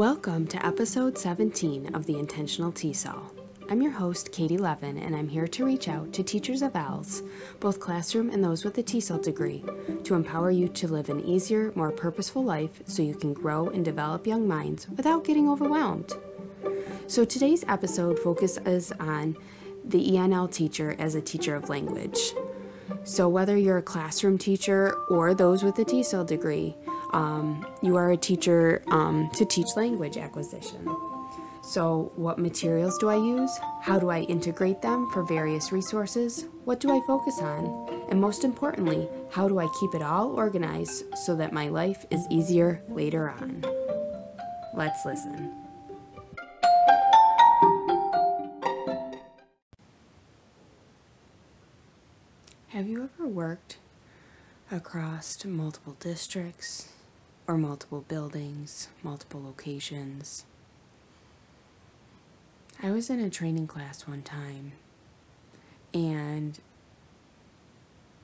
Welcome to episode 17 of the Intentional TESOL. I'm your host, Katie Leven, and I'm here to reach out to teachers of ELLs, both classroom and those with a TESOL degree, to empower you to live an easier, more purposeful life so you can grow and develop young minds without getting overwhelmed. So today's episode focuses on the ENL teacher as a teacher of language. So, whether you're a classroom teacher or those with a TESOL degree, um, you are a teacher um, to teach language acquisition. So, what materials do I use? How do I integrate them for various resources? What do I focus on? And most importantly, how do I keep it all organized so that my life is easier later on? Let's listen. Have you ever worked across multiple districts or multiple buildings, multiple locations? I was in a training class one time and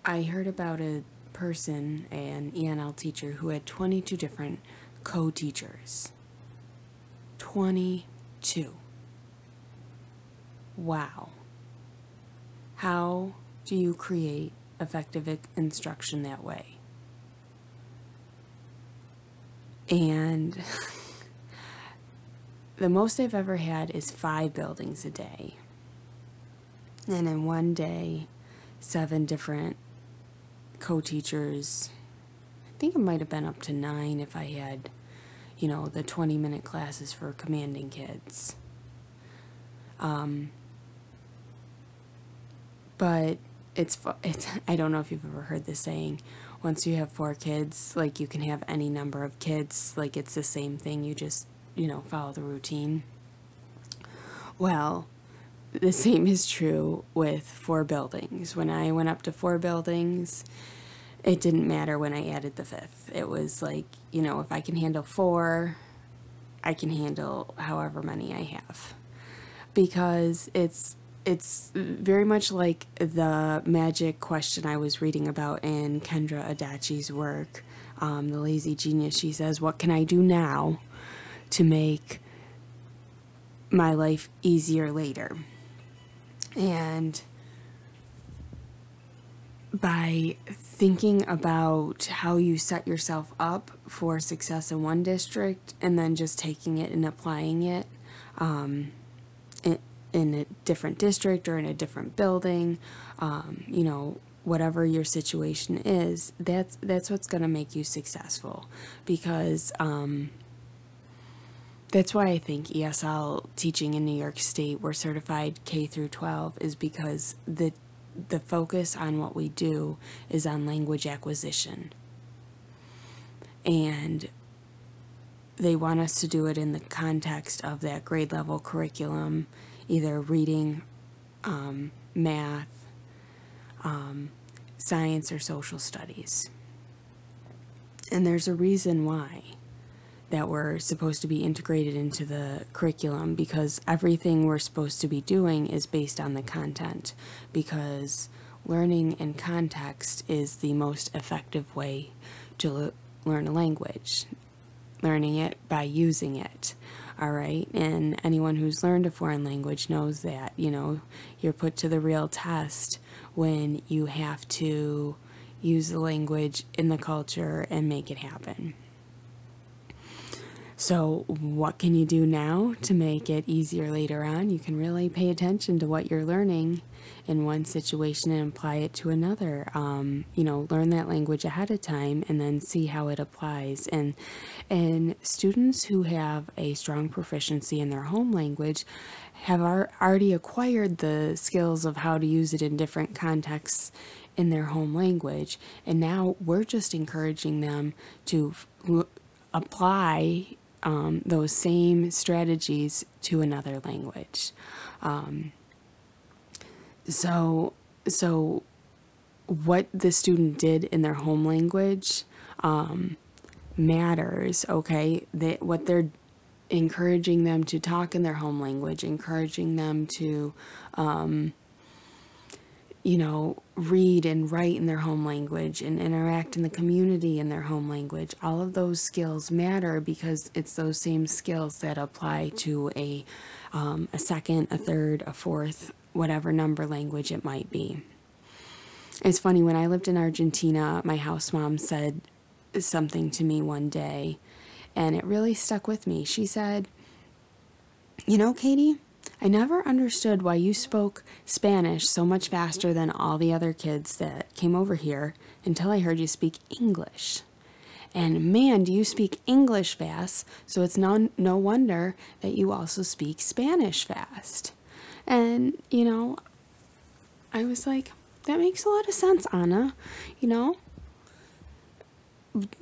I heard about a person, an ENL teacher, who had 22 different co teachers. 22. Wow. How do you create effective instruction that way? And the most I've ever had is five buildings a day. And in one day, seven different co teachers. I think it might have been up to nine if I had, you know, the 20 minute classes for commanding kids. Um, but it's it's I don't know if you've ever heard this saying once you have four kids like you can have any number of kids like it's the same thing you just you know follow the routine. Well the same is true with four buildings. When I went up to four buildings it didn't matter when I added the fifth. It was like you know if I can handle four I can handle however many I have. Because it's it's very much like the magic question I was reading about in Kendra Adachi's work, um, The Lazy Genius. She says, What can I do now to make my life easier later? And by thinking about how you set yourself up for success in one district and then just taking it and applying it, um, it in a different district or in a different building, um, you know, whatever your situation is, that's that's what's going to make you successful because um, that's why I think ESL teaching in New York State, we're certified K through 12, is because the the focus on what we do is on language acquisition. And they want us to do it in the context of that grade level curriculum either reading, um, math, um, science, or social studies. And there's a reason why that we're supposed to be integrated into the curriculum because everything we're supposed to be doing is based on the content because learning in context is the most effective way to learn a language learning it by using it all right. And anyone who's learned a foreign language knows that you know you're put to the real test when you have to use the language in the culture and make it happen so, what can you do now to make it easier later on? You can really pay attention to what you're learning in one situation and apply it to another. Um, you know, learn that language ahead of time and then see how it applies. And and students who have a strong proficiency in their home language have already acquired the skills of how to use it in different contexts in their home language. And now we're just encouraging them to apply um, those same strategies to another language. Um, so, so what the student did in their home language um, matters. Okay, that what they're encouraging them to talk in their home language, encouraging them to, um, you know, read and write in their home language and interact in the community in their home language. All of those skills matter because it's those same skills that apply to a, um, a second, a third, a fourth, whatever number language it might be. It's funny, when I lived in Argentina, my house mom said something to me one day, and it really stuck with me. She said, You know, Katie, I never understood why you spoke Spanish so much faster than all the other kids that came over here until I heard you speak English. And man, do you speak English fast, so it's no, no wonder that you also speak Spanish fast. And, you know, I was like, that makes a lot of sense, Anna. You know,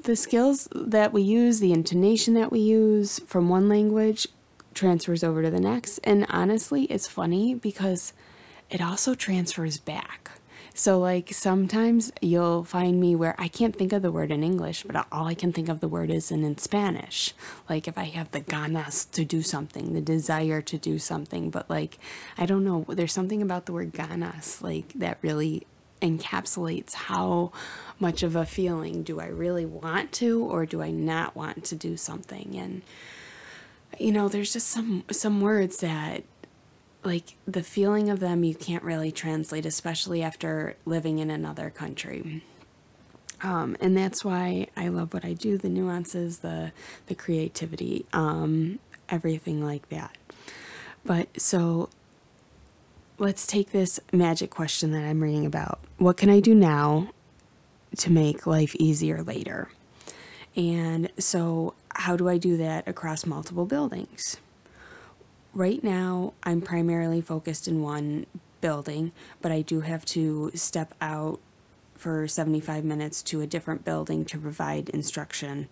the skills that we use, the intonation that we use from one language transfers over to the next. And honestly, it's funny because it also transfers back. So, like, sometimes you'll find me where I can't think of the word in English, but all I can think of the word is in, in Spanish. Like, if I have the ganas to do something, the desire to do something, but like, I don't know, there's something about the word ganas, like, that really encapsulates how much of a feeling do I really want to or do I not want to do something. And, you know, there's just some some words that like the feeling of them you can't really translate, especially after living in another country. Um, and that's why I love what I do, the nuances, the the creativity, um, everything like that. But so let's take this magic question that I'm reading about. What can I do now to make life easier later? And so how do I do that across multiple buildings? Right now, I'm primarily focused in one building, but I do have to step out for 75 minutes to a different building to provide instruction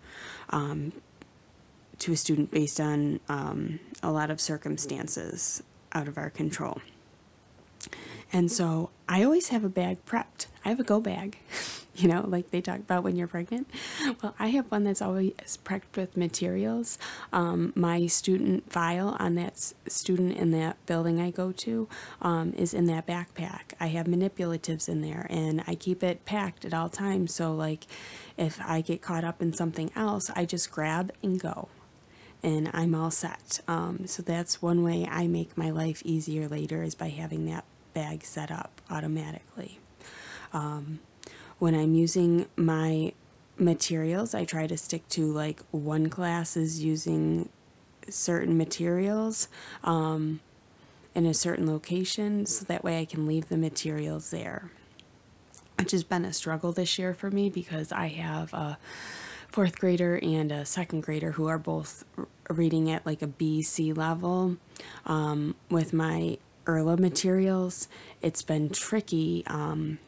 um, to a student based on um, a lot of circumstances out of our control. And so I always have a bag prepped. I have a go bag, you know, like they talk about when you're pregnant. Well, I have one that's always prepped with materials. Um, my student file on that student in that building I go to um, is in that backpack. I have manipulatives in there and I keep it packed at all times. So, like, if I get caught up in something else, I just grab and go and I'm all set. Um, so that's one way I make my life easier later is by having that bag set up automatically. Um, when I'm using my materials, I try to stick to like one class is using certain materials um, in a certain location so that way I can leave the materials there. Which has been a struggle this year for me because I have a fourth grader and a second grader who are both reading at like a B C level um, with my IRLA materials, it's been tricky um,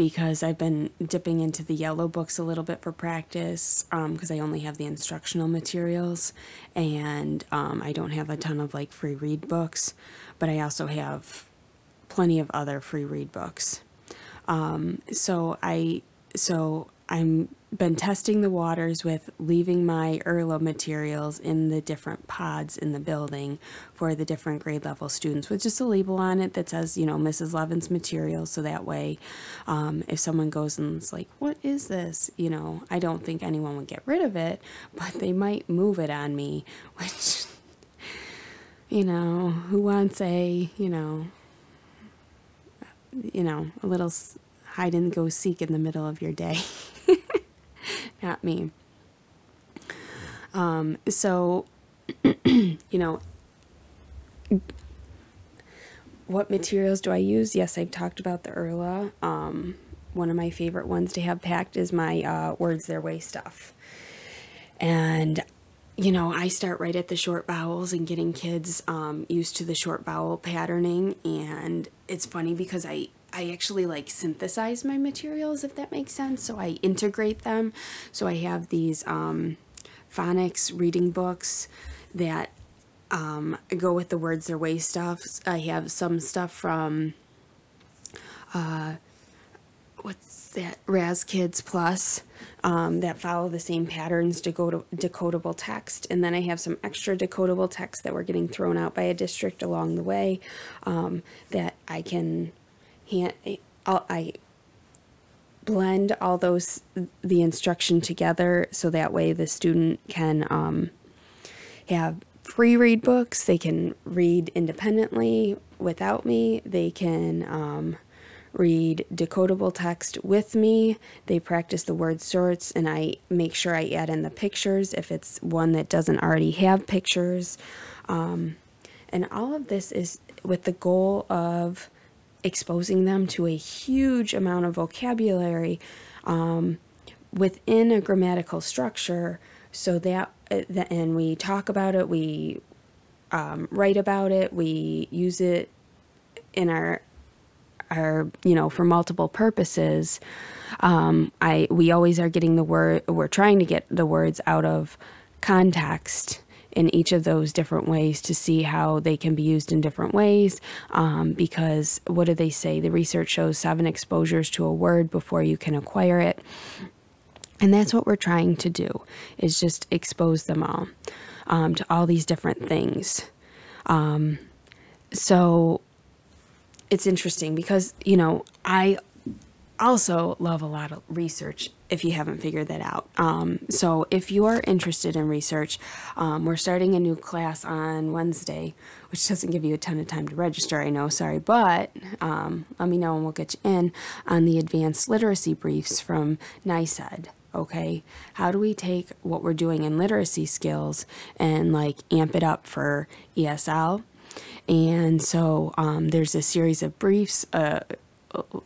because I've been dipping into the yellow books a little bit for practice because um, I only have the instructional materials and um, I don't have a ton of like free read books, but I also have plenty of other free read books. Um, so I so I'm been testing the waters with leaving my IRLA materials in the different pods in the building for the different grade level students with just a label on it that says, you know, Mrs. Leven's materials. So that way, um, if someone goes and is like, what is this? You know, I don't think anyone would get rid of it, but they might move it on me, which, you know, who wants a, you know, you know, a little hide and go seek in the middle of your day. Not me. Um, so, you know, what materials do I use? Yes, I've talked about the IRLA. Um, one of my favorite ones to have packed is my uh, Words Their Way stuff. And, you know, I start right at the short vowels and getting kids um, used to the short vowel patterning. And it's funny because I I actually like synthesize my materials, if that makes sense. So I integrate them. So I have these um, phonics reading books that um, go with the words their way stuff. I have some stuff from uh, what's that Raz Kids Plus um, that follow the same patterns to go to decodable text, and then I have some extra decodable text that were getting thrown out by a district along the way um, that I can hand, I blend all those the instruction together so that way the student can um, have free read books they can read independently without me they can um, read decodable text with me they practice the word sorts and i make sure i add in the pictures if it's one that doesn't already have pictures. Um, and all of this is with the goal of exposing them to a huge amount of vocabulary um, within a grammatical structure so that uh, and we talk about it we um, write about it we use it in our our you know for multiple purposes. Um, i we always are getting the word we're trying to get the words out of context in each of those different ways to see how they can be used in different ways. Um, because what do they say? The research shows seven exposures to a word before you can acquire it. And that's what we're trying to do is just expose them all um, to all these different things. Um, so it's interesting because, you know, I also love a lot of research if you haven't figured that out. Um, so, if you are interested in research, um, we're starting a new class on Wednesday, which doesn't give you a ton of time to register, I know, sorry, but um, let me know and we'll get you in on the advanced literacy briefs from NYSED. Okay, how do we take what we're doing in literacy skills and like amp it up for ESL? And so um, there's a series of briefs. Uh,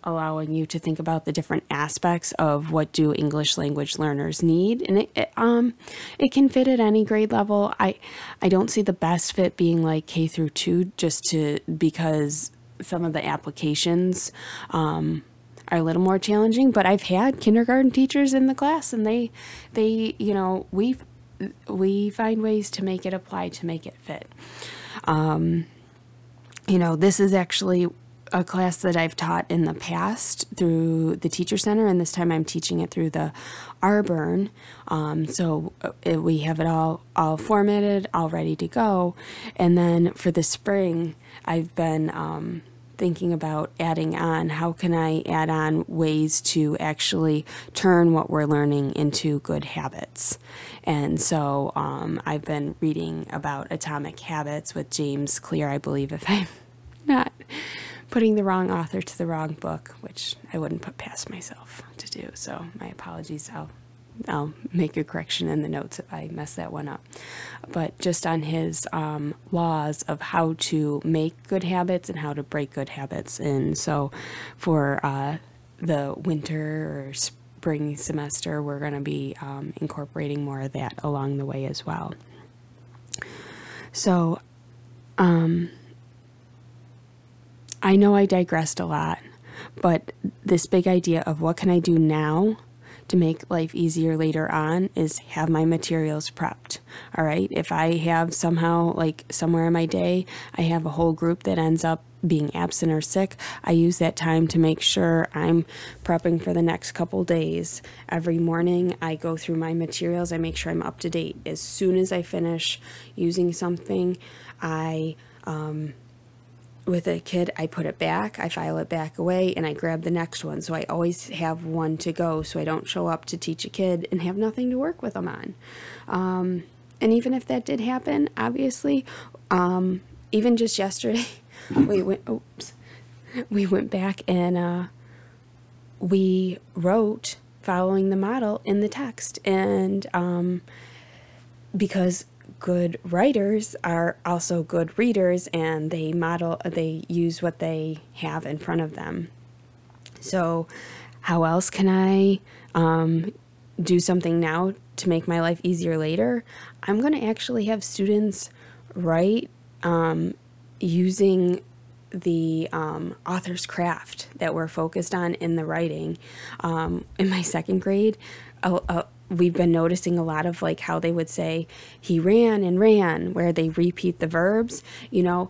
allowing you to think about the different aspects of what do English language learners need, and it, it, um it can fit at any grade level. I I don't see the best fit being like K through two, just to because some of the applications um, are a little more challenging. But I've had kindergarten teachers in the class, and they they you know we we find ways to make it apply to make it fit. Um, you know, this is actually a class that I've taught in the past through the Teacher Center, and this time I'm teaching it through the Arburn. Um, so it, uh, we have it all all formatted, all ready to go. And then for the spring, I've been um, thinking about adding on. How can I add on ways to actually turn what we're learning into good habits? And so um, I've been reading about Atomic Habits with James Clear, I believe, if I'm not putting the wrong author to the wrong book, which I wouldn't put past myself to do. So my apologies. I'll I'll make a correction in the notes if I mess that one up. But just on his um, laws of how to make good habits and how to break good habits. And so for uh, the winter or spring semester, we're going to be um, incorporating more of that along the way as well. So, um, I know I digressed a lot, but this big idea of what can I do now to make life easier later on is have my materials prepped. All right. If I have somehow, like somewhere in my day, I have a whole group that ends up being absent or sick, I use that time to make sure I'm prepping for the next couple days. Every morning, I go through my materials, I make sure I'm up to date. As soon as I finish using something, I um, with a kid, I put it back, I file it back away, and I grab the next one. So I always have one to go so I don't show up to teach a kid and have nothing to work with them on. Um, and even if that did happen, obviously, um, even just yesterday, we went, oops, we went back and uh, we wrote following the model in the text. And um, because good writers are also good readers and they model they use what they have in front of them so how else can i um, do something now to make my life easier later i'm going to actually have students write um, using the um, author's craft that we're focused on in the writing. Um, in my second grade, a, a, we've been noticing a lot of like how they would say he ran and ran where they repeat the verbs you know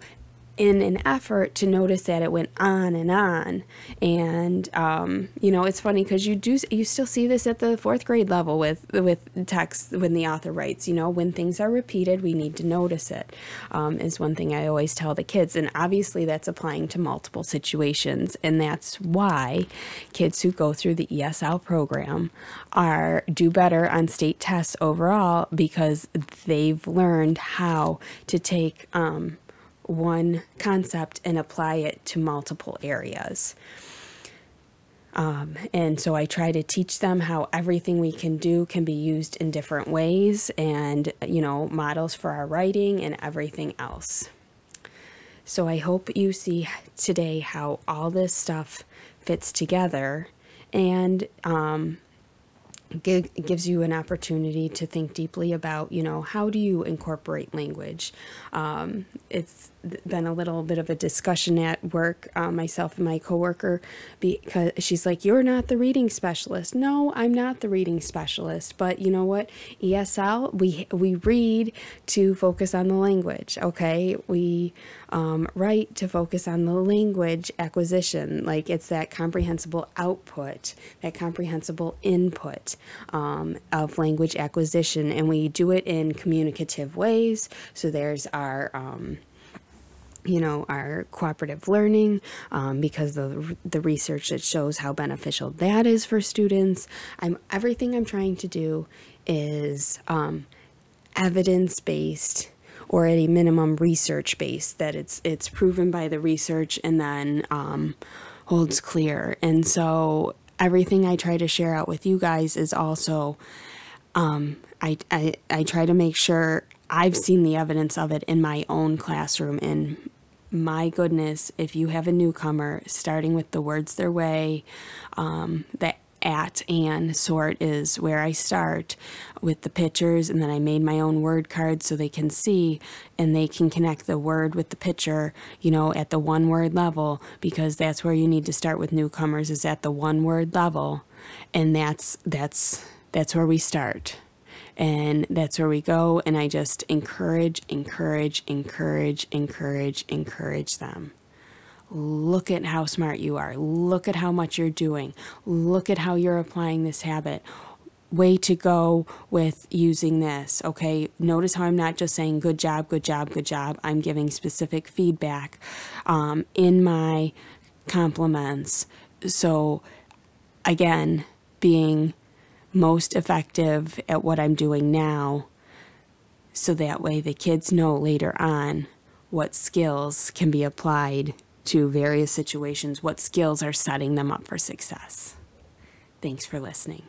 in an effort to notice that it went on and on. And um, you know it's funny because you do you still see this at the fourth grade level with with text when the author writes you know when things are repeated we need to notice it um, is one thing i always tell the kids. And obviously that's applying to multiple situations. And that's why kids who go through the esl program are do better on state tests overall because they've learned how to take um, one concept and apply it to multiple areas. Um, and so I try to teach them how everything we can do can be used in different ways and, you know, models for our writing and everything else. So I hope you see today how all this stuff fits together and um, give, gives you an opportunity to think deeply about, you know, how do you incorporate language? Um, it's been a little bit of a discussion at work, uh, myself and my coworker, because she's like, "You're not the reading specialist." No, I'm not the reading specialist, but you know what? ESL, we we read to focus on the language. Okay, we um, write to focus on the language acquisition. Like it's that comprehensible output, that comprehensible input um, of language acquisition, and we do it in communicative ways. So there's our um, you know our cooperative learning um, because of the research that shows how beneficial that is for students. I'm everything i'm trying to do is um, evidence-based or at a minimum research based that it's it's proven by the research and then um, holds clear. And so everything i try to share out with you guys is also um, I, I, I try to make sure I've seen the evidence of it in my own classroom in my goodness, if you have a newcomer, starting with the words their way, um, the at and sort is where I start with the pictures, and then I made my own word cards so they can see and they can connect the word with the picture, you know, at the one word level, because that's where you need to start with newcomers is at the one word level, and that's that's that's where we start and that's where we go. And i just encourage encourage encourage encourage encourage them. Look at how smart you are. Look at how much you're doing. Look at how you're applying this habit. Way to go with using this okay? Notice how i'm not just saying good job good job good job. I'm giving specific feedback um, in my compliments. So again being most effective at what I'm doing now so that way the kids know later on what skills can be applied to various situations, what skills are setting them up for success. Thanks for listening.